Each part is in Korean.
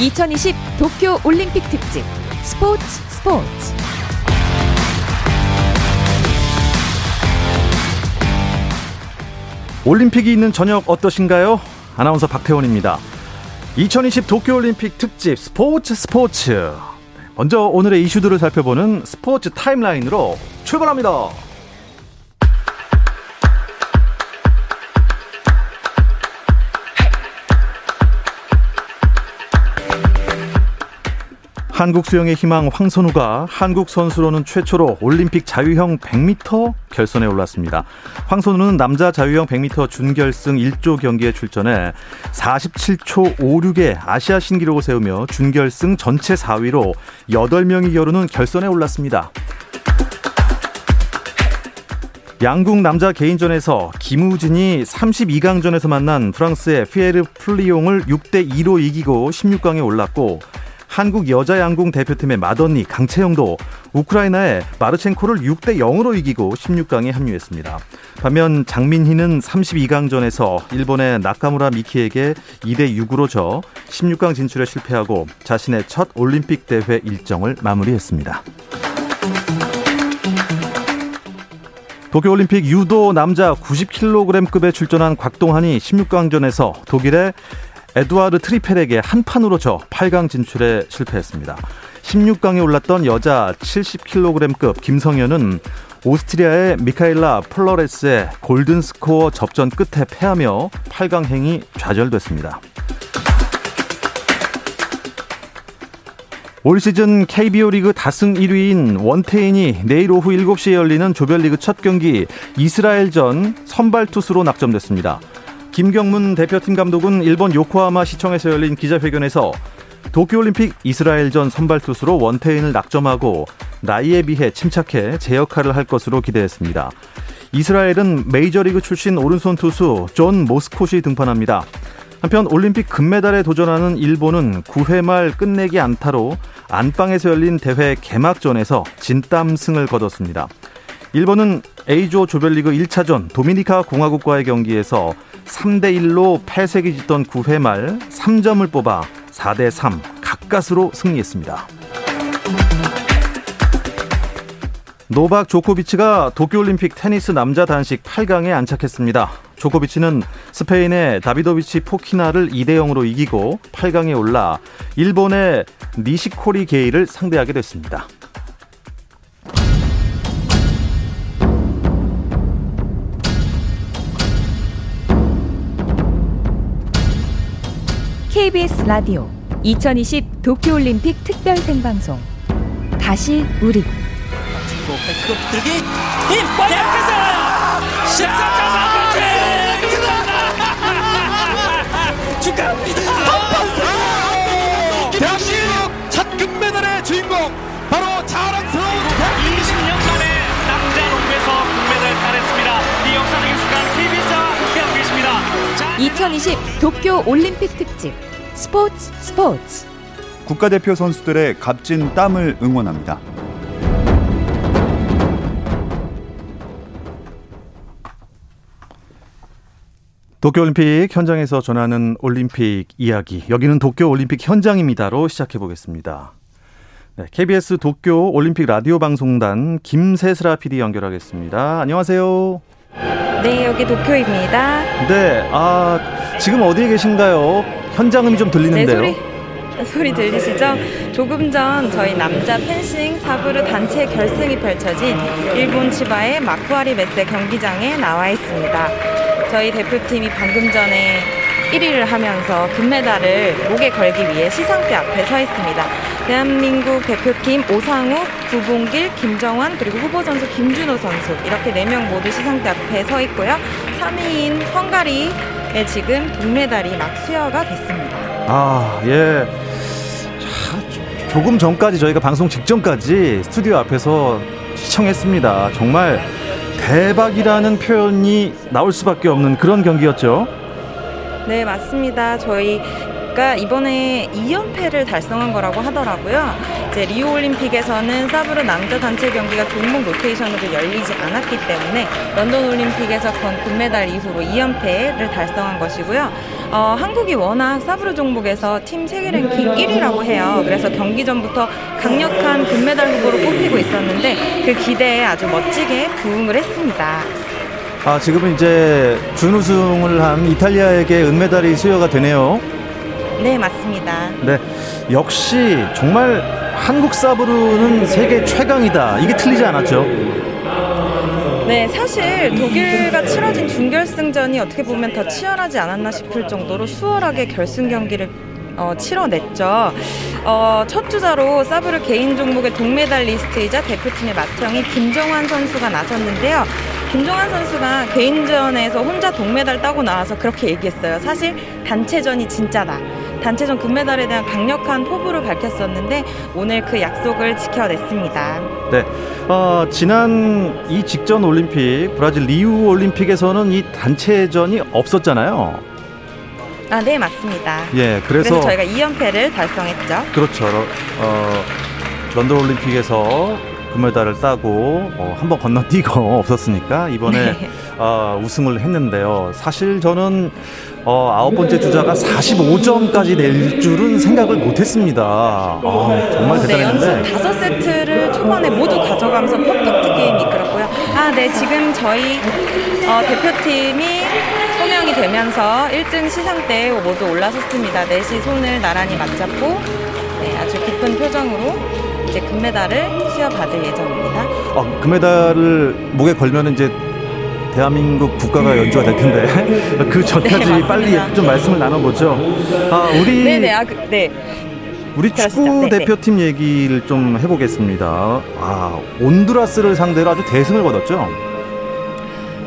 2020 도쿄 올림픽 특집 스포츠 스포츠 올림픽이 있는 저녁 어떠신가요? 아나운서 박태원입니다. 2020 도쿄 올림픽 특집 스포츠 스포츠. 먼저 오늘의 이슈들을 살펴보는 스포츠 타임라인으로 출발합니다. 한국 수영의 희망 황선우가 한국 선수로는 최초로 올림픽 자유형 100m 결선에 올랐습니다. 황선우는 남자 자유형 100m 준결승 1조 경기에 출전해 47초 56의 아시아 신기록을 세우며 준결승 전체 4위로 8명이 겨루는 결선에 올랐습니다. 양궁 남자 개인전에서 김우진이 32강전에서 만난 프랑스의 피에르 플리용을 6대 2로 이기고 16강에 올랐고 한국 여자 양궁 대표팀의 마더니 강채영도 우크라이나의 마르첸코를 6대 0으로 이기고 16강에 합류했습니다. 반면 장민희는 32강전에서 일본의 나카무라 미키에게 2대 6으로 져 16강 진출에 실패하고 자신의 첫 올림픽 대회 일정을 마무리했습니다. 도쿄올림픽 유도 남자 90kg급에 출전한 곽동환이 16강전에서 독일의 에두아르트 트리펠에게 한 판으로 져 8강 진출에 실패했습니다. 16강에 올랐던 여자 70kg급 김성현은 오스트리아의 미카엘라 폴레레스와 golden score 접전 끝에 패하며 8강 행이 좌절됐습니다. 올 시즌 KBO 리그 다승 1위인 원태인이 내일 오후 7시에 열리는 조별리그 첫 경기 이스라엘전 선발 투수로 낙점됐습니다. 김경문 대표팀 감독은 일본 요코하마 시청에서 열린 기자회견에서 도쿄올림픽 이스라엘전 선발 투수로 원태인을 낙점하고 나이에 비해 침착해 제 역할을 할 것으로 기대했습니다. 이스라엘은 메이저리그 출신 오른손 투수 존 모스콧이 등판합니다. 한편 올림픽 금메달에 도전하는 일본은 9회 말 끝내기 안타로 안방에서 열린 대회 개막전에서 진땀승을 거뒀습니다. 일본은 A조 조별리그 1차전 도미니카 공화국과의 경기에서 3대 1로 패색이 짙던 9회 말 3점을 뽑아 4대 3 가까스로 승리했습니다. 노박 조코비치가 도쿄올림픽 테니스 남자 단식 8강에 안착했습니다. 조코비치는 스페인의 다비도비치 포키나를 2대 0으로 이기고 8강에 올라 일본의 니시코리 게이를 상대하게 됐습니다. KBS 라디오 2020 도쿄올림픽 특별 생방송. 다시 우리. 백스톱 들기 힘! 14점 축 2020 도쿄 올림픽 특집 스포츠 스포츠 국가대표 선수들의 값진 땀을 응원합니다. 도쿄올림픽 현장에서 전하는 올림픽 이야기. 여기는 도쿄올림픽 현장입니다로 시작해 보겠습니다. 네, KBS 도쿄 올림픽 라디오 방송단 김세슬아 PD 연결하겠습니다. 안녕하세요. 네, 여기 도쿄입니다. 네, 아 지금 어디에 계신가요? 현장음이 좀 들리는데요. 네, 소리, 소리 들리시죠? 조금 전 저희 남자 펜싱 사부르 단체 결승이 펼쳐진 일본 치바의 마쿠아리 메세 경기장에 나와 있습니다. 저희 대표팀이 방금 전에 1위를 하면서 금메달을 목에 걸기 위해 시상대 앞에 서 있습니다. 대한민국 대표팀 오상우, 구봉길, 김정환 그리고 후보 선수 김준호 선수 이렇게 네 명 모두 시상대 앞에 서 있고요. 3위인 헝가리에 지금 동메달이 막 수여가 됐습니다. 아, 예. 자, 조금 전까지 저희가 방송 직전까지 스튜디오 앞에서 시청했습니다. 정말 대박이라는 표현이 나올 수밖에 없는 그런 경기였죠. 네, 맞습니다. 저희 보니까 이번에 2연패를 달성한 거라고 하더라고요. 이제 리우 올림픽에서는 사브르 남자 단체 경기가 종목 로테이션으로 열리지 않았기 때문에 런던 올림픽에서 건 금메달 이후로 2연패를 달성한 것이고요. 어, 한국이 워낙 사브르 종목에서 팀 세계 랭킹 1위라고 해요. 그래서 경기 전부터 강력한 금메달 후보로 꼽히고 있었는데 그 기대에 아주 멋지게 부응을 했습니다. 아, 지금은 이제 준우승을 한 이탈리아에게 은메달이 수여가 되네요. 네, 맞습니다. 네. 역시 정말 한국 사브르는 세계 최강이다. 이게 틀리지 않았죠. 네, 사실 독일과 치러진 준결승전이 어떻게 보면 더 치열하지 않았나 싶을 정도로 수월하게 결승 경기를 어, 치러냈죠. 어, 첫 주자로 사브르 개인 종목의 동메달 리스트이자 대표팀의 맏형인 김정환 선수가 나섰는데요. 김정환 선수가 개인전에서 혼자 동메달 따고 나와서 그렇게 얘기했어요. 사실 단체전이 진짜다. 단체전 금메달에 대한 강력한 포부를 밝혔었는데 오늘 그 약속을 지켜냈습니다. 네. 어, 지난 이 직전 올림픽 브라질 리우 올림픽에서는 이 단체전이 없었잖아요. 아, 네, 맞습니다. 예, 그래서, 그래서, 저희가 2연패를 달성했죠. 그렇죠. 어, 런던 올림픽에서 금메달을 따고 어, 한번 건너뛰고 없었으니까 이번에 네. 어, 우승을 했는데요. 사실 저는 어, 아홉 번째 주자가 45점까지 낼 줄은 생각을 못했습니다. 아, 정말 네, 연속 대단했는데. 다섯 세트를 초반에 모두 가져가면서 퍼펙트 게임 이끌었고요. 아, 네, 지금 저희 어, 대표팀이 소명이 되면서 1등 시상대에 모두 올라섰습니다. 넷이 손을 나란히 맞잡고 네, 아주 기쁜 표정으로 이제 금메달을 수여받을 예정입니다. 어, 금메달을 목에 걸면 이제 대한민국 국가가 연주가 될 텐데 그 전까지 네, 빨리. 좀 말씀을 나눠보죠. 아, 우리 네네, 아, 그, 네. 우리 그러시죠. 축구 네, 네. 대표팀 얘기를 좀 해보겠습니다. 아, 온두라스를 상대로 아주 대승을 거뒀죠.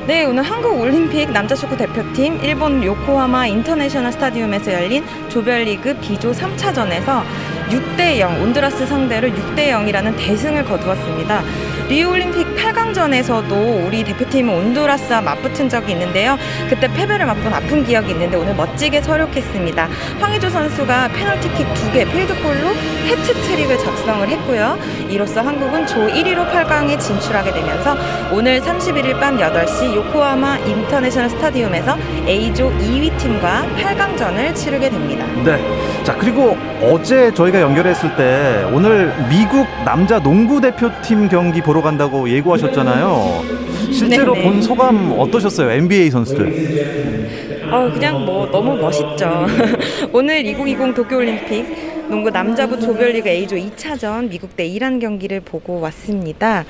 네, 오늘 한국 올림픽 남자 축구 대표팀 일본 요코하마 인터내셔널 스타디움에서 열린 조별리그 B조 3차전에서 6대 0 온두라스 상대를 6대 0이라는 대승을 거두었습니다. 리우 올림픽 8강전에서도 우리 대표팀은 온두라스와 맞붙은 적이 있는데요. 그때 패배를 맛본 아픈 기억이 있는데 오늘 멋지게 설욕했습니다. 황의조 선수가 페널티킥 2개 필드골로 해트트릭을 작성을 했고요. 이로써 한국은 조 1위로 8강에 진출하게 되면서 오늘 31일 밤 8시 요코하마 인터내셔널 스타디움에서 A조 2위 팀과 8강전을 치르게 됩니다. 네. 자, 그리고 어제 저희가 연결했을 때 오늘 미국 남자 농구 대표팀 경기 보러 간다고 예고하셨잖아요. 실제로 네네. 본 소감 어떠셨어요? NBA 선수들. 어, 그냥 뭐 너무 멋있죠. 오늘 2020 도쿄올림픽 농구 남자부 조별리그 A조 2차전 미국 대 이란 경기를 보고 왔습니다.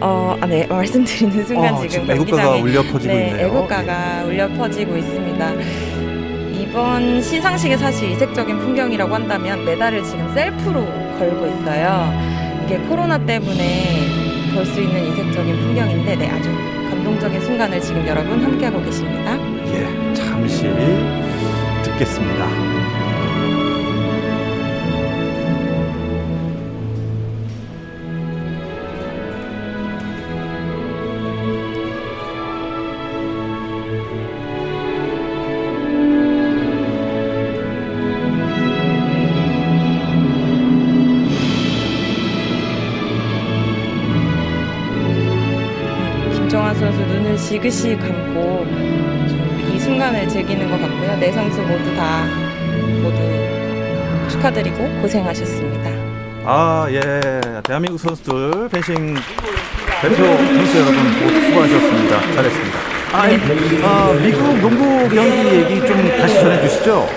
어, 아, 네, 말씀드리는 순간 어, 지금 지금 애국가가 울려 퍼지고 네, 있네요. 애국가가 울려 퍼지고 있습니다. 이번 시상식의 사실 이색적인 풍경이라고 한다면 메달을 지금 셀프로 걸고 있어요. 이게 코로나 때문에 볼 수 있는 이색적인 풍경인데, 네, 아주 감동적인 순간을 지금 여러분 함께하고 계십니다. 예, 잠시 듣겠습니다. 지그시 감고 좀이 순간을 즐기는 것 같고요. 네 선수 모두 다 모두 축하드리고 고생하셨습니다. 아, 예. 대한민국 선수들 펜싱 대표 선수 여러분 모두 수고하셨습니다. 잘했습니다. 아, 이- 아, 미국 농구 경기 얘기 좀 다시 전해 주시죠.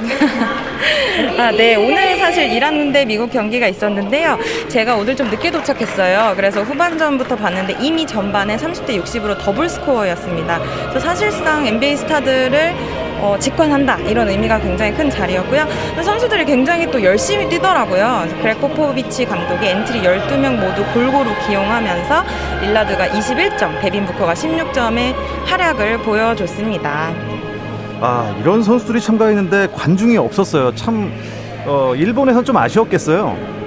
아, 네. 오늘 사실 대 미국 경기가 있었는데요. 제가 오늘 좀 늦게 도착했어요. 그래서 후반전부터 봤는데 이미 전반에 30대 60으로 더블 스코어였습니다. 그래서 사실상 NBA 스타들을 어, 직관한다 이런 의미가 굉장히 큰 자리였고요. 선수들이 굉장히 또 열심히 뛰더라고요. 그렉 포포비치 감독이 엔트리 12명 모두 골고루 기용하면서 릴라드가 21점, 데빈 부커가 16점의 활약을 보여줬습니다. 아, 이런 선수들이 참가했는데 관중이 없었어요. 참, 어, 일본에선 좀 아쉬웠겠어요.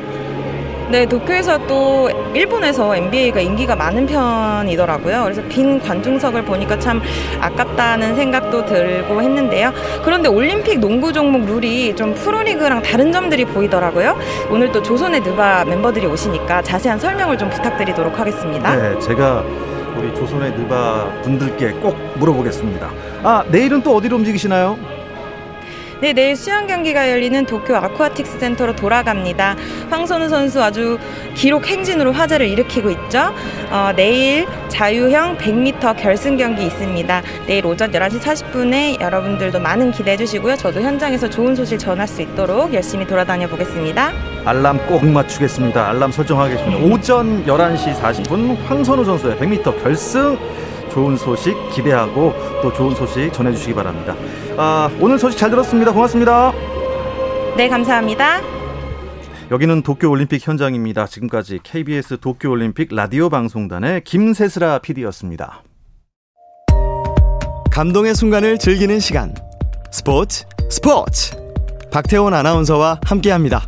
네, 도쿄에서 또 일본에서 NBA가 인기가 많은 편이더라고요. 그래서 빈 관중석을 보니까 참 아깝다는 생각도 들고 했는데요. 그런데 올림픽 농구 종목 룰이 좀 프로리그랑 다른 점들이 보이더라고요. 오늘 또 조선의 느바 멤버들이 오시니까 자세한 설명을 좀 부탁드리도록 하겠습니다. 네, 제가 우리 조선의 느바 분들께 꼭 물어보겠습니다. 아, 내일은 또 어디로 움직이시나요? 네, 내일 수영 경기가 열리는 도쿄 아쿠아틱스 센터로 돌아갑니다. 황선우 선수 아주 기록 행진으로 화제를 일으키고 있죠. 어, 내일 자유형 100m 결승 경기 있습니다. 내일 오전 11시 40분에 여러분들도 많은 기대해 주시고요. 저도 현장에서 좋은 소식 전할 수 있도록 열심히 돌아다녀 보겠습니다. 알람 꼭 맞추겠습니다. 알람 설정하겠습니다. 오전 11시 40분 황선우 선수의 100m 결승 좋은 소식 기대하고 또 좋은 소식 전해주시기 바랍니다. 아, 오늘 소식 잘 들었습니다. 고맙습니다. 네, 감사합니다. 여기는 도쿄올림픽 현장입니다. 지금까지 KBS 도쿄올림픽 라디오 방송단의 김세슬아 PD였습니다. 감동의 순간을 즐기는 시간. 스포츠, 스포츠. 박태원 아나운서와 함께합니다.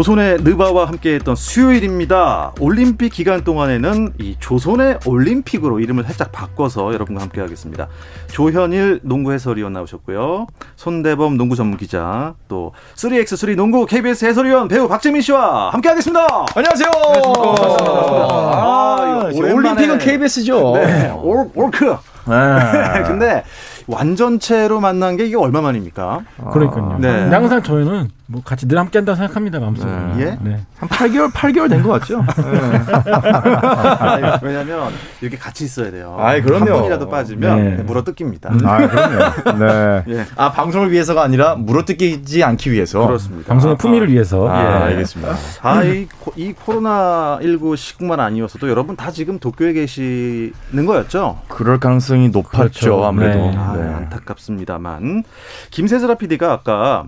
조선의 느바와 함께했던 수요일입니다. 올림픽 기간 동안에는 이 조선의 올림픽으로 이름을 살짝 바꿔서 여러분과 함께하겠습니다. 조현일 농구 해설위원 나오셨고요. 손대범 농구 전문 기자, 또 3x3 농구 KBS 해설위원 배우 박재민 씨와 함께하겠습니다. 안녕하세요. 아, 아, 올림픽은 KBS죠. 네, 올, 올크. 네. 근데 완전체로 만난 게 이게 얼마 만입니까? 그러니까요. 네. 항상 저희는 뭐 같이 늘 함께 한다고 생각합니다, 마음속으로. 네. 예? 네. 한 8개월, 8개월 된 것 같죠? 아니, 왜냐면 이렇게 같이 있어야 돼요. 아이, 그럼요. 한 번이라도 빠지면 네. 물어 뜯깁니다. 아, 그럼요. 네. 예. 아, 방송을 위해서가 아니라 물어 뜯기지 않기 위해서. 그렇습니다. 방송의 품위를 위해서. 아, 예. 알겠습니다. 아, 이, 코- 이 코로나19 시국만 아니었어도 여러분 다 지금 도쿄에 계시는 거였죠? 그럴 가능성이 높았죠, 그렇죠. 아무래도. 네. 아, 네. 안타깝습니다만. 김세슬아 PD가 아까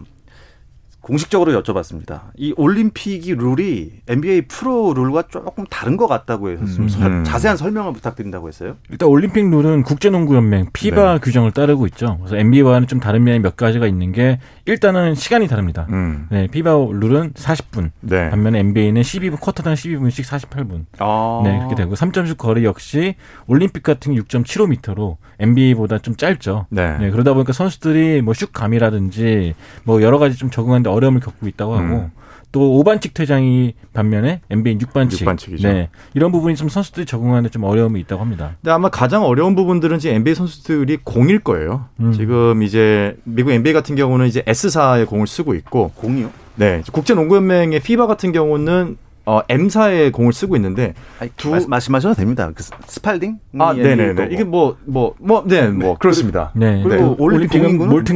공식적으로 여쭤봤습니다. 이 올림픽이 룰이 NBA 프로 룰과 조금 다른 것 같다고 해서 좀 음. 설- 음. 자세한 설명을 부탁드린다고 했어요. 일단 올림픽 룰은 국제농구연맹 피바 네. 규정을 따르고 있죠. 그래서 NBA와는 좀 다른 면이 몇 가지가 있는 게 일단은 시간이 다릅니다. 음. 네, 피바 룰은 40분. 네. 반면에 NBA는 12분 쿼터당 12분씩 48분. 아. 네, 그렇게 되고 3점슛 거리 역시 올림픽 같은 게 6.75m로 NBA보다 좀 짧죠. 네. 네, 그러다 보니까 선수들이 뭐 슛감이라든지 뭐 여러 가지 좀 적응하는데 어려움을 겪고 있다고 하고 음. 또 5반칙 퇴장이 반면에 NBA 6반칙. 육반칙이죠. 네. 이런 부분이 좀 선수들이 적응하는데 좀 어려움이 있다고 합니다. 근데 아마 가장 어려운 부분들은 지금 NBA 선수들이 공일 거예요. 음. 지금 이제 미국 NBA 같은 경우는 이제 S사의 공을 쓰고 있고, 공이요? 네. 국제 농구 연맹의 FIBA 같은 경우는 어, M사의 공을 쓰고 있는데, 아니, 두- 말, 말씀하셔도 됩니다. 그 스- 스팔딩? 아, 이 네네네. 거고. 이게 뭐, 뭐, 뭐, 네, 뭐, 그렇습니다. 네. 그리고 네. 올림픽 올림픽은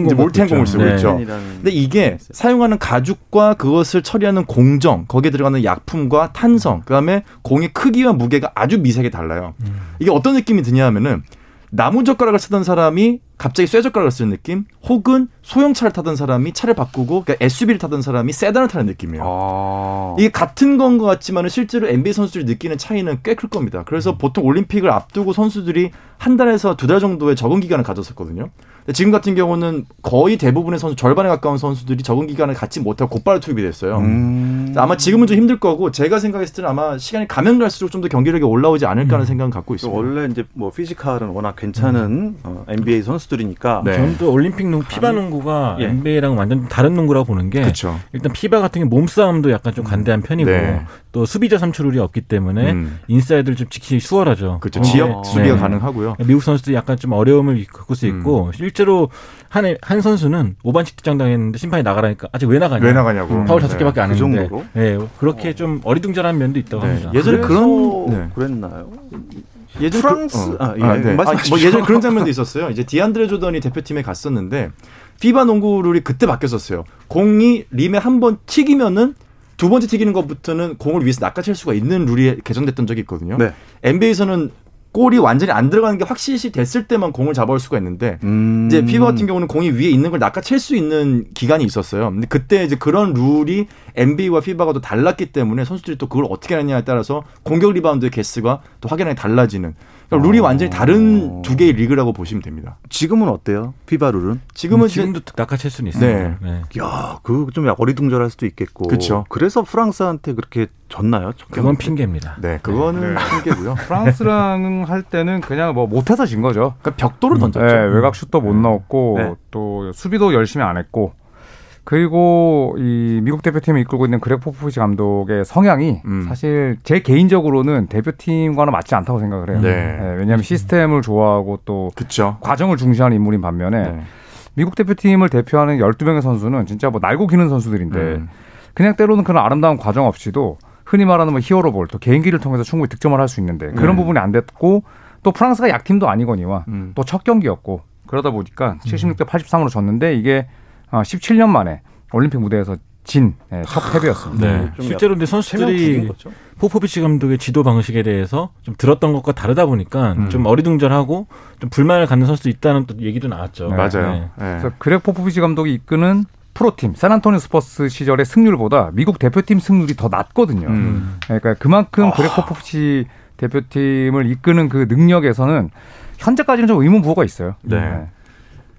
이제 공 몰텐 공을 쓰고 있죠. 펜이라는 근데 이게 사용하는 가죽과 그것을 처리하는 공정, 거기에 들어가는 약품과 탄성, 그다음에 공의 크기와 무게가 아주 미세하게 달라요. 이게 어떤 느낌이 드냐 하면은 나무 젓가락을 쓰던 사람이 갑자기 쇠 젓가락을 쓰는 느낌, 혹은 소형차를 타던 사람이 차를 바꾸고 그러니까 SUV를 타던 사람이 세단을 타는 느낌이에요. 아. 이게 같은 건 것 같지만 실제로 NBA 선수들이 느끼는 차이는 꽤 클 겁니다. 그래서 보통 올림픽을 앞두고 선수들이 한 달에서 두 달 정도의 적응 기간을 가졌었거든요. 근데 지금 같은 경우는 거의 대부분의 선수 절반에 가까운 선수들이 적응 기간을 갖지 못하고 곧바로 투입이 됐어요. 음. 아마 지금은 좀 힘들 거고 제가 생각했을 때는 아마 시간이 가면 갈수록 좀 더 경기력이 올라오지 않을까 하는 생각은 갖고 그 있습니다. 원래 이제 뭐 피지컬은 워낙 괜찮은 어, NBA 선수들이니까 네. 저는 또 올림픽 농구, FIBA 농구가 예. NBA랑 완전 다른 농구라고 보는 게 그렇죠. 일단 FIBA 같은 게 몸싸움도 약간 좀 관대한 편이고 네. 또 수비자 3초 룰이 없기 때문에 음. 인사이드를 좀 지키기 수월하죠. 그렇죠. 어, 지역 네. 수비가 네. 가능하고요. 미국 선수들이 약간 좀 어려움을 겪을 수 있고 음. 실제로 한, 한 선수는 5반칙 퇴장 당했는데 심판이 나가라니까 아직 왜 나가냐? 왜 나가냐고. 음. 파울 다섯 네. 개밖에 안그 했는데 정도로? 네, 그렇게 좀 어리둥절한 면도 있다고 네. 합니다. 예전에 그런 네. 그랬나요? 예전 프랑스- 그, 아, 예. 네. 말씀하십시오. 뭐 예전 그런 장면도 있었어요. 이제 디안드레 조던이 대표팀에 갔었는데 피바 농구 룰이 그때 바뀌었었어요. 공이 림에 한 번 튀기면은 두 번째 튀기는 것부터는 공을 위에서 낚아챌 수가 있는 룰이 개정됐던 적이 있거든요. 네. NBA에서는 골이 완전히 안 들어가는 게 확실시 됐을 때만 공을 잡아올 수가 있는데 음. 이제 FIBA 같은 경우는 공이 위에 있는 걸 낚아챌 수 있는 기간이 있었어요. 근데 그때 이제 그런 룰이 NBA와 FIBA가 또 달랐기 때문에 선수들이 또 그걸 어떻게 하느냐에 따라서 공격 리바운드의 개수가 또 확연하게 달라지는 그러니까 룰이 완전히 다른 두 개의 리그라고 보시면 됩니다. 지금은 어때요? FIBA 룰은? 지금은 지금도 낚아챌 수는 있어요. 네. 네. 야, 그 좀 어리둥절할 수도 있겠고. 그쵸. 그래서 프랑스한테 그렇게 졌나요? 첫 그건? 핑계입니다. 네, 그거는 네. 핑계고요. 프랑스랑 할 때는 그냥 뭐 못해서 진 거죠. 그러니까 벽돌을 던졌죠. 네, 외곽 슛도 못 넣었고 네. 또 수비도 열심히 안 했고 그리고 이 미국 대표팀을 이끌고 있는 그렉 포포비치 감독의 성향이 음. 사실 제 개인적으로는 대표팀과는 맞지 않다고 생각을 해요. 네. 왜냐하면 시스템을 좋아하고 또 그렇죠. 과정을 중시하는 인물인 반면에 네. 미국 대표팀을 대표하는 12명의 선수는 진짜 뭐 날고 기는 선수들인데 음. 그냥 때로는 그런 아름다운 과정 없이도 흔히 말하는 뭐 히어로볼 또 개인기를 통해서 충분히 득점을 할 수 있는데 그런 네. 부분이 안 됐고 또 프랑스가 약팀도 아니거니와 음. 또첫 경기였고 그러다 보니까 76대 83으로 졌는데 이게 17년 만에 올림픽 무대에서 진 예, 첫 패배였습니다. 네. 좀 실제로 근데 선수들이? 포포비치 감독의 지도 방식에 대해서 좀 들었던 것과 다르다 보니까 음. 좀 어리둥절하고 좀 불만을 갖는 선수도 있다는 또 얘기도 나왔죠. 네. 맞아요. 네. 네. 그래서 그렉 포포비치 감독이 이끄는 프로팀 샌안토니오 스퍼스 시절의 승률보다 미국 대표팀 승률이 더 낮거든요. 음. 그러니까 그만큼 그렉 포포비치 대표팀을 이끄는 그 능력에서는 현재까지는 좀 의문 부호가 있어요. 네.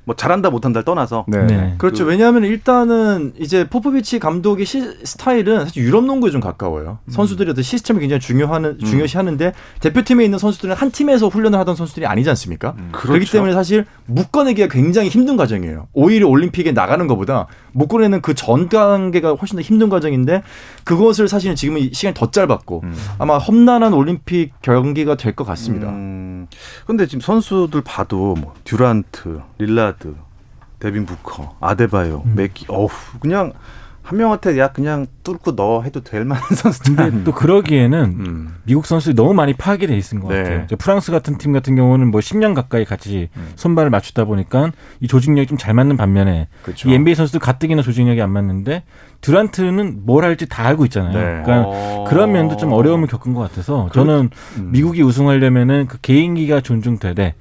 뭐 잘한다 못한다를 떠나서 네. 네. 그렇죠. 왜냐하면 일단은 이제 포포비치 감독의 시, 스타일은 사실 유럽 농구에 좀 가까워요. 선수들이 어떤 시스템을 굉장히 중요하는 중요시하는데 대표팀에 있는 선수들은 한 팀에서 훈련을 하던 선수들이 아니지 않습니까? 그렇기 그렇죠. 때문에 사실 묶어내기가 굉장히 힘든 과정이에요. 오히려 올림픽에 나가는 것보다 묶어내는 그 전 단계가 훨씬 더 힘든 과정인데 그것을 사실은 지금은 이 시간이 더 짧았고 아마 험난한 올림픽 경기가 될 것 같습니다. 음, 근데 지금 선수들 봐도 뭐 듀란트, 릴라 드, 데빈 부커, 아데바요, 음. 맥기, 어우 그냥 한 명한테 야 그냥 뚫고 넣어 해도 될 만한 선수들. 근데 또 그러기에는 음. 미국 선수들이 너무 많이 파악이 돼 있는 것 네. 같아요. 프랑스 같은 팀 같은 경우는 뭐 10년 가까이 같이 음. 손발을 맞추다 보니까 이 조직력이 좀 잘 맞는 반면에 그렇죠. 이 NBA 선수들 가뜩이나 조직력이 안 맞는데 듀란트는 뭘 할지 다 알고 있잖아요. 네. 그러니까 어. 그런 면도 좀 어려움을 겪은 것 같아서 저는 음. 미국이 우승하려면은 그 개인기가 존중되되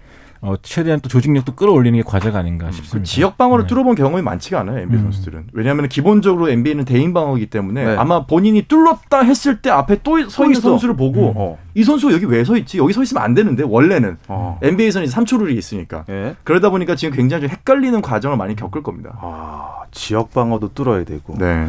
어, 최대한 또 조직력도 끌어올리는 게 과제가 아닌가 그 싶습니다. 지역 방어를 네. 뚫어본 경험이 많지가 않아요 NBA 음. 선수들은 왜냐하면 기본적으로 NBA는 대인 방어이기 때문에 네. 아마 본인이 뚫었다 했을 때 앞에 또 서 있는 있어. 선수를 보고 어. 이 선수가 여기 왜 서 있지 여기 서 있으면 안 되는데 원래는 어. NBA에서는 3초 룰이 있으니까 예. 그러다 보니까 지금 굉장히 좀 헷갈리는 과정을 많이 겪을 겁니다. 아, 지역 방어도 뚫어야 되고 네.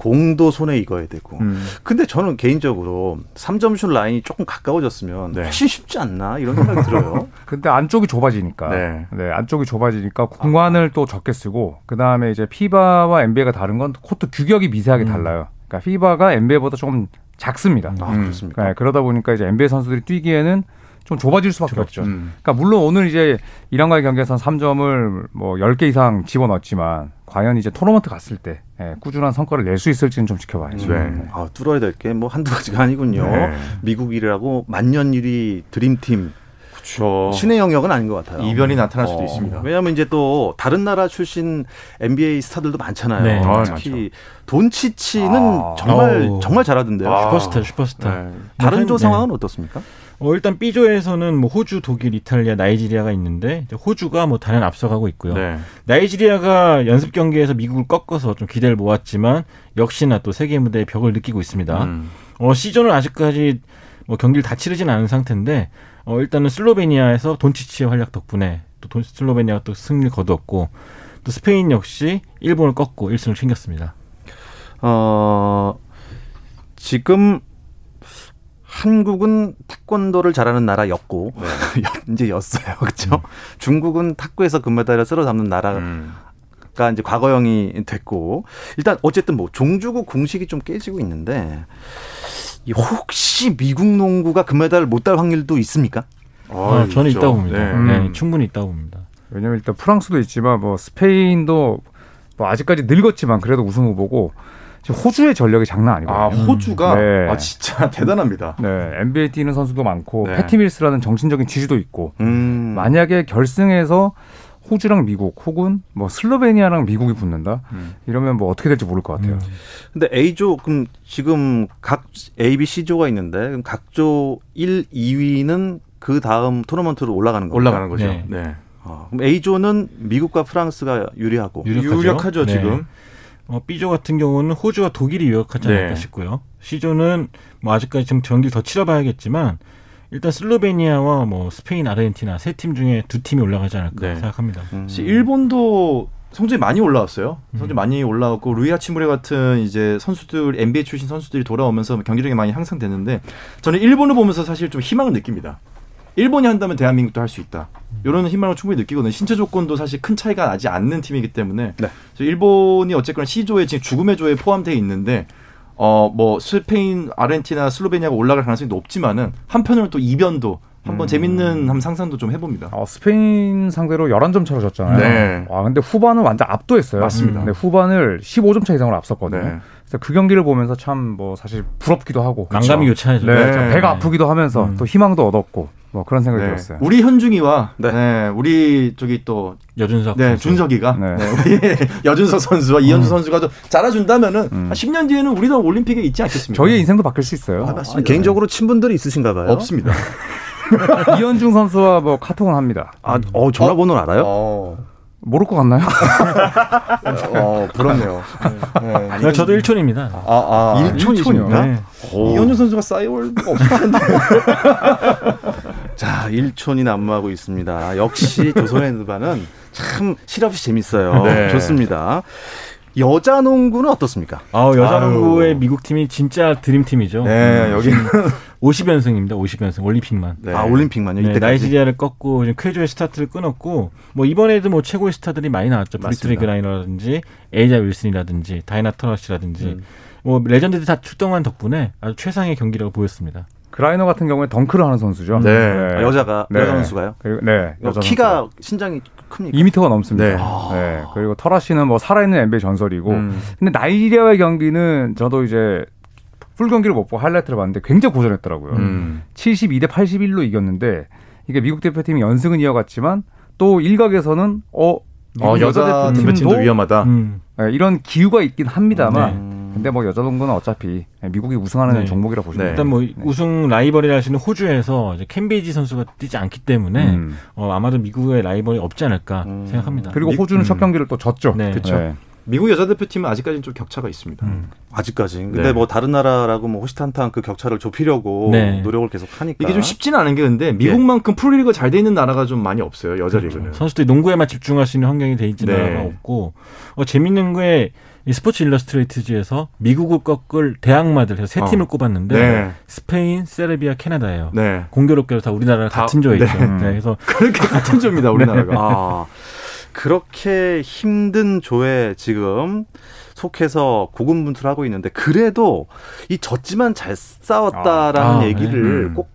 공도 손에 익어야 되고. 음. 근데 저는 개인적으로 3점슛 라인이 조금 가까워졌으면 네. 훨씬 쉽지 않나 이런 생각이 들어요. 근데 안쪽이 좁아지니까. 네. 네. 안쪽이 좁아지니까 공간을 또 적게 쓰고 그다음에 이제 피바와 NBA가 다른 건 코트 규격이 미세하게 달라요. 그러니까 피바가 NBA보다 조금 작습니다. 아, 음. 그렇습니까? 네, 그러다 보니까 이제 NBA 선수들이 뛰기에는 좀 좁아질 수밖에 없죠. 음. 그러니까 물론 오늘 이제 이란과의 경기에서는 3점을 뭐 10개 이상 집어넣었지만 과연 이제 토너먼트 갔을 때 예, 꾸준한 성과를 낼 수 있을지는 좀 지켜봐야죠. 네. 아, 뚫어야 될 게 뭐 한두 가지가 아니군요. 네. 미국이라고 만년 1위 드림팀 그렇죠. 신의 영역은 아닌 것 같아요. 이변이 나타날 수도 어, 있습니다. 왜냐하면 이제 또 다른 나라 출신 NBA 스타들도 많잖아요. 네. 아, 특히 돈치치는 아. 정말 아우. 정말 잘하던데요. 아. 슈퍼스타, 슈퍼스타. 네. 다른 조 네. 상황은 어떻습니까? 어, 일단 B조에서는 뭐 호주, 독일, 이탈리아, 나이지리아가 있는데 호주가 뭐 단연 앞서가고 있고요. 네. 나이지리아가 연습 경기에서 미국을 꺾어서 좀 기대를 모았지만 역시나 또 세계 무대의 벽을 느끼고 있습니다. 음. 어, 시즌을 아직까지 뭐 경기를 다 치르진 않은 상태인데 어, 일단은 슬로베니아에서 돈치치의 활약 덕분에 또 돈- 슬로베니아가 또 승리를 거두었고 또 스페인 역시 일본을 꺾고 1승을 챙겼습니다. 어, 지금 한국은 태권도를 잘하는 나라였고 이제 였어요, 그렇죠? 중국은 탁구에서 금메달을 쓸어 담는 나라가 음. 이제 과거형이 됐고 일단 어쨌든 뭐 종주국 공식이 좀 깨지고 있는데 이 혹시 미국 농구가 금메달을 못 딸 확률도 있습니까? 아, 저는 있죠. 있다고 봅니다. 네. 네, 충분히 있다고 봅니다. 왜냐면 일단 프랑스도 있지만 뭐 스페인도 뭐 아직까지 늙었지만 그래도 우승 후보고 호주의 전력이 장난 아니거든요. 아 호주가 네. 아 진짜 대단합니다. 네, NBA 뛰는 선수도 많고 네. 패티 밀스라는 정신적인 지주도 있고 음. 만약에 결승에서 호주랑 미국 혹은 뭐 슬로베니아랑 미국이 붙는다 음. 이러면 뭐 어떻게 될지 모를 것 같아요. 근데 A조 그럼 지금 각 A, B, C조가 있는데 그럼 각조 1, 2위는 그 다음 토너먼트로 올라가는 거죠. 올라가는 거죠. 네. 네. 어, 그럼 A조는 미국과 프랑스가 유리하고 유력하죠. 유력하죠, 네. 지금. 어, B조 같은 경우는 호주와 독일이 유력하지 않을까 네. 싶고요. C조는 뭐 아직까지 좀 경기를 더 치러봐야겠지만 일단 슬로베니아와 뭐 스페인, 아르헨티나 세 팀 중에 두 팀이 올라가지 않을까 네. 생각합니다. 음. 일본도 성적이 많이 올라왔어요. 성적이 많이 올라왔고 루이 하치무레 같은 이제 선수들 NBA 출신 선수들이 돌아오면서 경기력이 많이 향상됐는데 저는 일본을 보면서 사실 좀 희망을 느낍니다. 일본이 한다면 대한민국도 할 수 있다. 이런 희망을 충분히 느끼거든요. 신체 조건도 사실 큰 차이가 나지 않는 팀이기 때문에 네. 일본이 어쨌거나 C조에 지금 죽음의 조에 포함되어 있는데 어 뭐 스페인, 아르헨티나, 슬로베니아가 올라갈 가능성이 높지만은 한편으로는 또 이변도 한번 재밌는 한번 상상도 좀 해봅니다. 어, 스페인 상대로 11점 차로 졌잖아요. 네. 와, 근데 후반은 완전 압도했어요. 맞습니다. 근데 후반을 15점 차 이상으로 앞섰거든요. 네. 그래서 그 경기를 보면서 참 뭐 사실 부럽기도 하고 난감이 교차하죠. 네, 네. 참 배가 아프기도 하면서 음. 또 희망도 얻었고 뭐 그런 생각이 네. 들었어요. 우리 현중이와 네. 네. 우리 저기 또 여준석 네, 선수. 준석이가 네. 네, 우리 여준석 선수와 이현주 선수가 좀 잘해준다면은 음. 한 10년 뒤에는 우리도 올림픽에 있지 않겠습니까? 저희의 인생도 바뀔 수 있어요. 아, 아, 맞습니다. 개인적으로 친분들이 있으신가 봐요. 없습니다. 이현중 선수와 뭐 카톡은 합니다. 아, 어, 전화번호를 알아요? 어, 모를 것 같나요? 어 부럽네요. 네. 네, 저도 일촌입니다. 아, 아, 일촌이십니까? 네. 이현주 선수가 싸이월드가 없을 텐데. 자, 일촌이 난무하고 있습니다. 역시 조선핸드바는 참 실없이 재밌어요. 네. 좋습니다. 여자 농구는 어떻습니까? 아, 여자 아유. 농구의 미국 팀이 진짜 드림 팀이죠. 네, 여기 50연승입니다. 50연승 올림픽만. 네. 아, 올림픽만요. 네. 나이지리아를 꺾고 지금 쾌조의 스타트를 끊었고 뭐 이번에도 뭐 최고의 스타들이 많이 나왔죠. 브리트니 그라이너라든지 에이자 윌슨이라든지 다이애나 터라시라든지 음. 뭐 레전드들이 다 출동한 덕분에 아주 최상의 경기력을 보였습니다. 그라이너 같은 경우에 덩크를 하는 선수죠. 네. 아, 여자가 네. 여자 선수가요? 그리고 네, 어, 여자 키가 신장이 큽니까? 2m가 넘습니다. 네. 네. 그리고 터라시는 뭐 살아있는 NBA 전설이고. 음. 근데 나이지리아의 경기는 저도 이제 풀 경기를 못 보고 하이라이트를 봤는데 굉장히 고전했더라고요. 음. 72대 81로 이겼는데 이게 미국 대표팀이 연승은 이어갔지만 또 일각에서는 어, 어, 여자 대표팀도 위험하다. 음. 네, 이런 기후가 있긴 합니다만 음. 근데 뭐 여자 농구는 어차피 미국이 우승하는 네. 종목이라 보시면 네. 일단 뭐 우승 라이벌이라 할수 있는 호주에서 이제 캠베이지 선수가 뛰지 않기 때문에 음. 어, 아마도 미국의 라이벌이 없지 않을까 음. 생각합니다. 그리고 미- 호주는 음. 첫 경기를 또 졌죠. 네. 그쵸. 미국 여자 대표팀은 아직까지는 좀 격차가 있습니다. 아직까지. 근데 네. 뭐 다른 나라라고 뭐 호시탄탄 그 격차를 좁히려고 네. 노력을 계속 하니까. 이게 좀 쉽지는 않은 게 근데 미국만큼 프로리그 잘 돼 있는 나라가 좀 많이 없어요. 여자 리그는. 선수들이 농구에만 집중할 수 있는 환경이 돼 있지 네. 나라가 없고 어, 재밌는 이 스포츠 일러스트레이트지에서 미국을 꺾을 대항마들 해서 세 어. 팀을 꼽았는데 네. 스페인, 세르비아, 캐나다예요. 네. 공교롭게도 다 우리나라랑 다- 같은 조에 네. 있죠. 네, 그래서 그렇게 같은 조입니다, 우리나라가. 아, 그렇게 힘든 조에 지금 속해서 고군분투를 하고 있는데 그래도 이 졌지만 잘 싸웠다라는 아, 아, 얘기를 네. 꼭,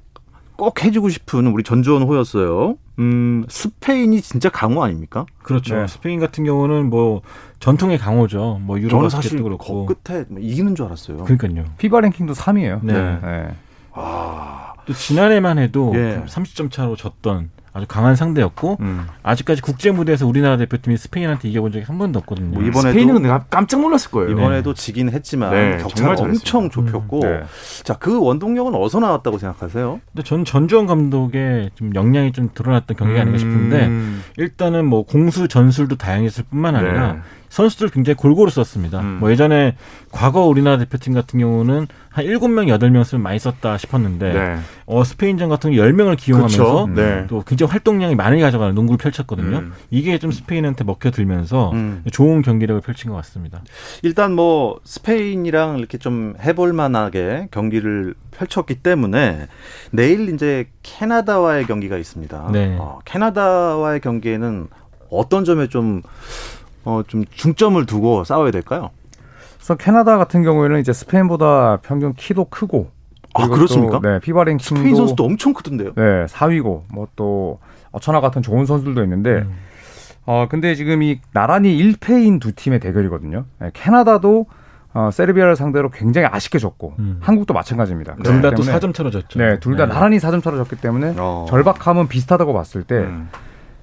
꼭 해주고 싶은 우리 전주원 호였어요. 음, 스페인이 진짜 강호 아닙니까? 그렇죠. 네. 스페인 같은 경우는 뭐 전통의 강호죠. 뭐 유로 저는 사실 그렇고. 거 끝에 뭐 이기는 줄 알았어요. 그러니까요. 피바 랭킹도 3위예요. 네. 아, 또 지난해만 해도 예. 30점 차로 졌던 아주 강한 상대였고 음. 아직까지 국제 무대에서 우리나라 대표팀이 스페인한테 이겨본 적이 한 번도 없거든요. 뭐 이번에도 스페인은 근데 깜짝 놀랐을 거예요. 이번에도 지긴 했지만 네, 정말 엄청 좁혔고 네. 자그 원동력은 어디서 나왔다고 생각하세요? 근데 전 전주원 감독의 좀 역량이 좀 드러났던 경기가 아닌가 싶은데 음. 일단은 뭐 공수 전술도 다양했을 뿐만 아니라 네. 선수들 굉장히 골고루 썼습니다. 음. 뭐 예전에 과거 우리나라 대표팀 같은 경우는 한 7명, 8명 쓰면 많이 썼다 싶었는데 네. 어, 스페인전 같은 경우 10명을 기용하면서 그쵸. 네. 또 굉장히 활동량이 많이 가져가는 농구를 펼쳤거든요. 음. 이게 좀 스페인한테 먹혀들면서 음. 좋은 경기력을 펼친 것 같습니다. 일단 뭐 스페인이랑 이렇게 좀 해볼 만하게 경기를 펼쳤기 때문에 내일 이제 캐나다와의 경기가 있습니다. 네. 어, 캐나다와의 경기에는 어떤 점에 좀 어, 좀 중점을 두고 싸워야 될까요? 그래서 캐나다 같은 경우에는 이제 스페인보다 평균 키도 크고 아, 그렇습니까? 또, 네, 피바 랭킹도 스페인 선수도 엄청 크던데요. 네, 4위고 뭐 또 어천하 같은 좋은 선수들도 있는데 음. 어 근데 지금 이 나란히 1패인 두 팀의 대결이거든요. 네, 캐나다도 어, 세르비아를 상대로 굉장히 아쉽게 졌고 음. 한국도 마찬가지입니다. 둘 다또 그렇기 때문에 4점 차로 졌죠. 네, 둘다 네. 나란히 4점 차로 졌기 때문에 어. 절박함은 비슷하다고 봤을 때 음.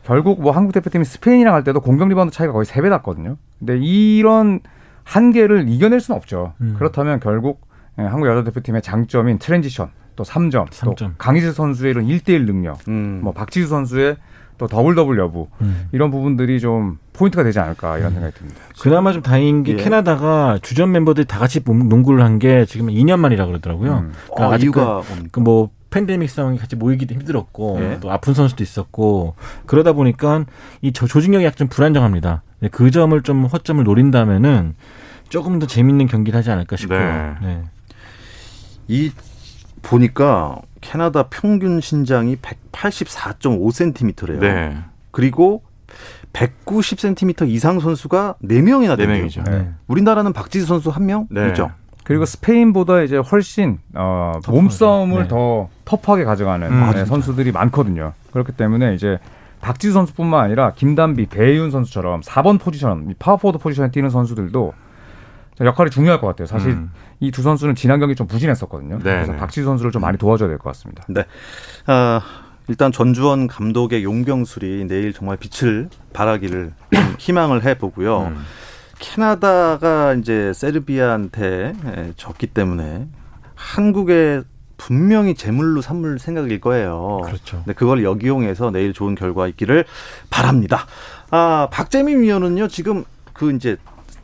결국 뭐 한국 대표팀이 스페인이랑 할 때도 공격 리바운드 차이가 거의 3배 났거든요. 근데 이런 한계를 이겨낼 수는 없죠. 음. 그렇다면 결국 예, 한국 여자 대표팀의 장점인 transition, 또 3점, 또 3점. 강희재 선수의 이런 1대1 능력, 음. 뭐 박지수 선수의 또 더블 더블 여부 음. 이런 부분들이 좀 포인트가 되지 않을까 이런 생각이 듭니다. 그나마 좀 다행인 게 예. 캐나다가 주전 멤버들이 다 같이 몸- 농구를 한 게 지금 2년 만이라 그러더라고요. 음. 그러니까 어, 아직 이유가 그-? 그 뭐 팬데믹 상황이 같이 모이기도 힘들었고 예. 또 아픈 선수도 있었고 그러다 보니까 이 저- 조직력이 약간 좀 불안정합니다. 네, 그 점을 좀 허점을 노린다면은 조금 더 재밌는 경기를 하지 않을까 싶고요. 네. 네. 이 보니까 캐나다 평균 신장이 184.5cm래요. 네. 그리고 190cm 이상 선수가 4명이나 네 됩니다. 명이죠. 네. 우리나라는 박지수 선수 1명 네. 있죠. 그리고 스페인보다 이제 훨씬 어, 몸싸움을 네. 더 터프하게 가져가는 음. 네, 선수들이 많거든요. 그렇기 때문에 이제 박지수 선수뿐만 아니라 김단비, 배혜윤 선수처럼 4번 포지션, 이 파워포워드 포지션에 뛰는 선수들도 역할이 중요할 것 같아요. 사실 음. 이두 선수는 지난 경기 좀 부진했었거든요. 네, 그래서 네. 박지수 선수를 좀 많이 도와줘야 될 것 같습니다. 아, 일단 전주원 감독의 용병술이 내일 정말 빛을 발하기를 좀 희망을 해보고요. 음. 캐나다가 이제 세르비아한테 예, 졌기 때문에 한국에 분명히 제물로 삼을 생각일 거예요. 그렇죠. 근데 그걸 역이용해서 내일 좋은 결과 있기를 바랍니다. 아, 박재민 위원은요, 지금 그 이제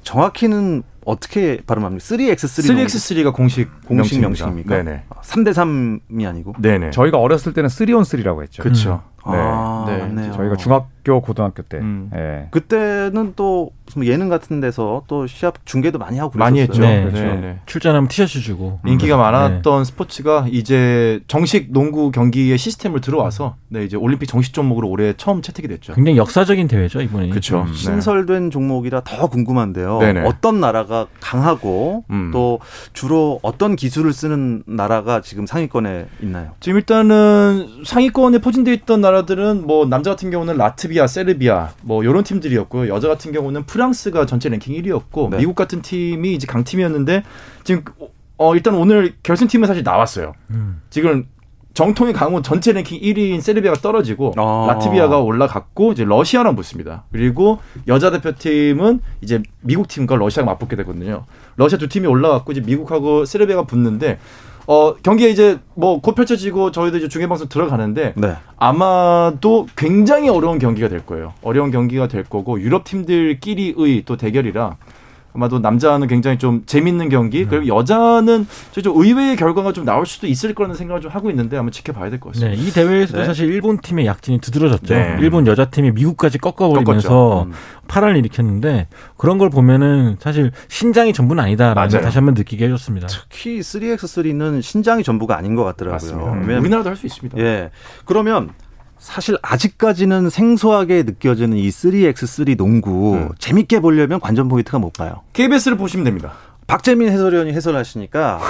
정확히는 어떻게 발음합니까? 3x3 3x3가 공식 공식. 명칭입니까? 네네. 3대 3이 아니고. 네네. 저희가 어렸을 때는 3on 3라고 했죠. 그렇죠. 네. 아, 네. 맞네요. 저희가 중학교, 고등학교 때. 음. 예. 그때는 또 예능 같은 데서 또 시합 중계도 많이 하고 많이 그랬었어요. 했죠. 네. 그렇죠. 네. 출전하면 티셔츠 주고 인기가 네. 많았던 스포츠가 이제 정식 농구 경기의 시스템을 들어와서 네, 이제 올림픽 정식 종목으로 올해 처음 채택이 됐죠. 굉장히 역사적인 대회죠 이번에. 그렇죠. 음, 신설된 종목이라 더 궁금한데요. 네네. 어떤 나라가 강하고 음. 또 주로 어떤 기술을 쓰는 나라가 지금 상위권에 있나요? 지금 일단은 상위권에 포진되어 있던 나라들은 뭐 남자 같은 경우는 라트비아, 세르비아 뭐 이런 팀들이었고요. 여자 같은 경우는 프랑스가 전체 랭킹 1위였고 네. 미국 같은 팀이 이제 강팀이었는데 지금 어 일단 오늘 결승팀은 사실 나왔어요. 음. 지금 정통의 강호 전체 랭킹 1위인 세르비아가 떨어지고 아. 라트비아가 올라갔고 이제 러시아랑 붙습니다. 그리고 여자 대표팀은 이제 미국 팀과 러시아가 맞붙게 되거든요. 러시아 두 팀이 올라갔고 이제 미국하고 세르비아가 붙는데 어 경기가 이제 뭐 곧 펼쳐지고 저희도 이제 중계방송 들어가는데 네. 아마도 굉장히 어려운 경기가 될 거예요. 어려운 경기가 될 거고 유럽 팀들끼리의 또 대결이라 아마도 남자는 굉장히 좀 재밌는 경기 그리고 여자는 저좀 의외의 결과가 좀 나올 수도 있을 거라는 생각을 좀 하고 있는데 한번 지켜봐야 될것 네, 같습니다. 이 대회에서도 네. 사실 일본 팀의 약진이 두드러졌죠. 네. 일본 여자 팀이 미국까지 꺾어버리면서. 음. 파란을 일으켰는데 그런 걸 보면은 사실 신장이 전부는 아니다라는 걸 맞아요. 다시 한번 느끼게 해줬습니다. 특히 3x3는 신장이 전부가 아닌 것 같더라고요. 맞습니다. 왜냐면- 우리나라도 할 수 있습니다. 예. 그러면 사실 아직까지는 생소하게 느껴지는 이 3x3 농구 음. 재밌게 보려면 관전 포인트가 뭘까요? KBS를 보시면 됩니다. 박재민 해설위원이 해설하시니까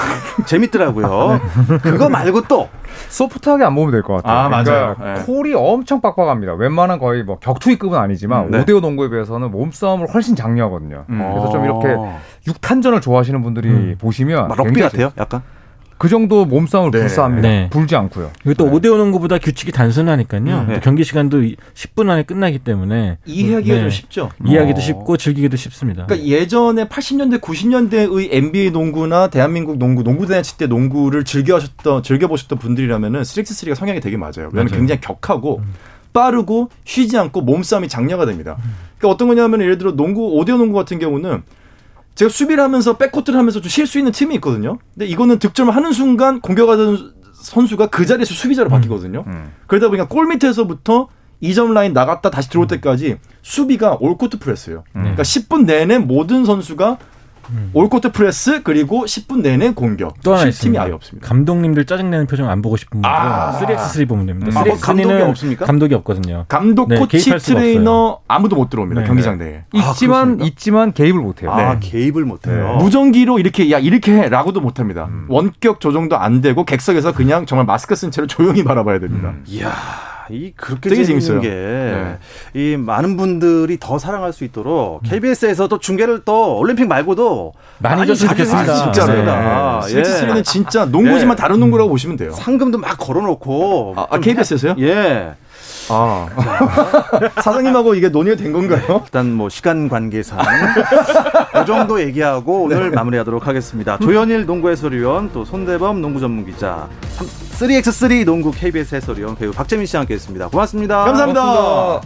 재밌더라고요. 그거 말고 또 소프트하게 안 보면 될 것 같아요. 아, 맞아요. 그러니까 네. 콜이 엄청 빡빡합니다. 웬만한 거의 뭐 격투기급은 아니지만 음, 네. 오 5대5 농구에 비해서는 몸싸움을 훨씬 장려하거든요. 음. 그래서 좀 이렇게 어. 육탄전을 좋아하시는 분들이 음. 보시면 막 럭비 같아요, 약간. 그 정도 몸싸움을 네. 불사합니다. 네. 불지 않고요. 그리고 또 5대5 농구보다 규칙이 단순하니까요. 음, 또 네. 경기 시간도 10분 안에 끝나기 때문에 이해하기가 네. 좀 쉽죠. 이해하기도 어. 쉽고 즐기기도 쉽습니다. 그러니까 예전에 80년대, 90년대의 NBA 농구나 대한민국 농구, 농구 대잔치 때 농구를 즐겨하셨던, 즐겨보셨던 분들이라면은 3x3가 성향이 되게 맞아요. 왜냐하면 맞아요. 굉장히 격하고 빠르고 쉬지 않고 몸싸움이 장려가 됩니다. 그러니까 어떤 거냐면 예를 들어 농구, 5대5 농구 같은 경우는 제가 수비를 하면서 백코트를 하면서 좀 쉴 수 있는 팀이 있거든요. 근데 이거는 득점을 하는 순간 공격하던 선수가 그 자리에서 수비자로 바뀌거든요. 음. 그러다 보니까 골 밑에서부터 2점 라인 나갔다 다시 들어올 때까지 수비가 올코트 프레스예요. 그러니까 10분 내내 모든 선수가 올코트 프레스 그리고 10분 내내 공격. 또 하나 쉴 있습니다. 팀이 아예 없습니다. 감독님들 짜증내는 표정 안 보고 싶은 분들은 아. 3x3 보면 됩니다. 음. 3x3는 아, 뭐 감독이 없습니까? 감독이 없거든요. 감독, 네, 코치, 트레이너 아무도 못 들어옵니다. 네, 경기장 내에. 아, 있지만 그렇습니까? 있지만 개입을 못 해요. 아, 네. 개입을 못 해요. 무전기로 이렇게 야 이렇게 해라고도 못 합니다. 원격 조정도 안 되고 객석에서 그냥 정말 마스크 쓴 채로 조용히 바라봐야 됩니다. 이야, 이 그렇게 되게 재밌는 재밌어요. 게이 많은 분들이 더 사랑할 수 있도록 KBS에서도 중계를 또 올림픽 말고도 많이 줬으면 좋겠습니다. 진짜로. 바랍니다. 네. 스위치3는 진짜 농구지만 예. 다른 농구라고 보시면 돼요. 상금도 막 걸어놓고 아, 아, 좀 KBS에서요? 해- 예. 아. 사장님하고 이게 논의가 된 건가요? 일단 뭐 시간 관계상 그 정도 얘기하고 오늘 마무리하도록 하겠습니다. 조현일 농구 해설위원 또 손대범 농구 전문 기자 3x3 농구 KBS 해설위원 배우 박재민 씨와 함께했습니다. 고맙습니다. 감사합니다.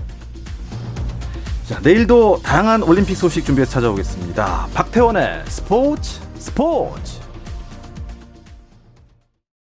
자, 내일도 다양한 올림픽 소식 준비해서 찾아오겠습니다. 박태원의 스포츠 스포츠.